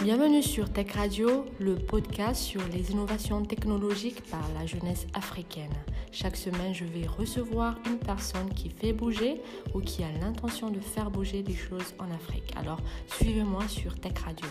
Bienvenue sur Tech Radio, le podcast sur les innovations technologiques par la jeunesse africaine. Chaque semaine, je vais recevoir une personne qui fait bouger ou qui a l'intention de faire bouger des choses en Afrique. Alors, suivez-moi sur Tech Radio.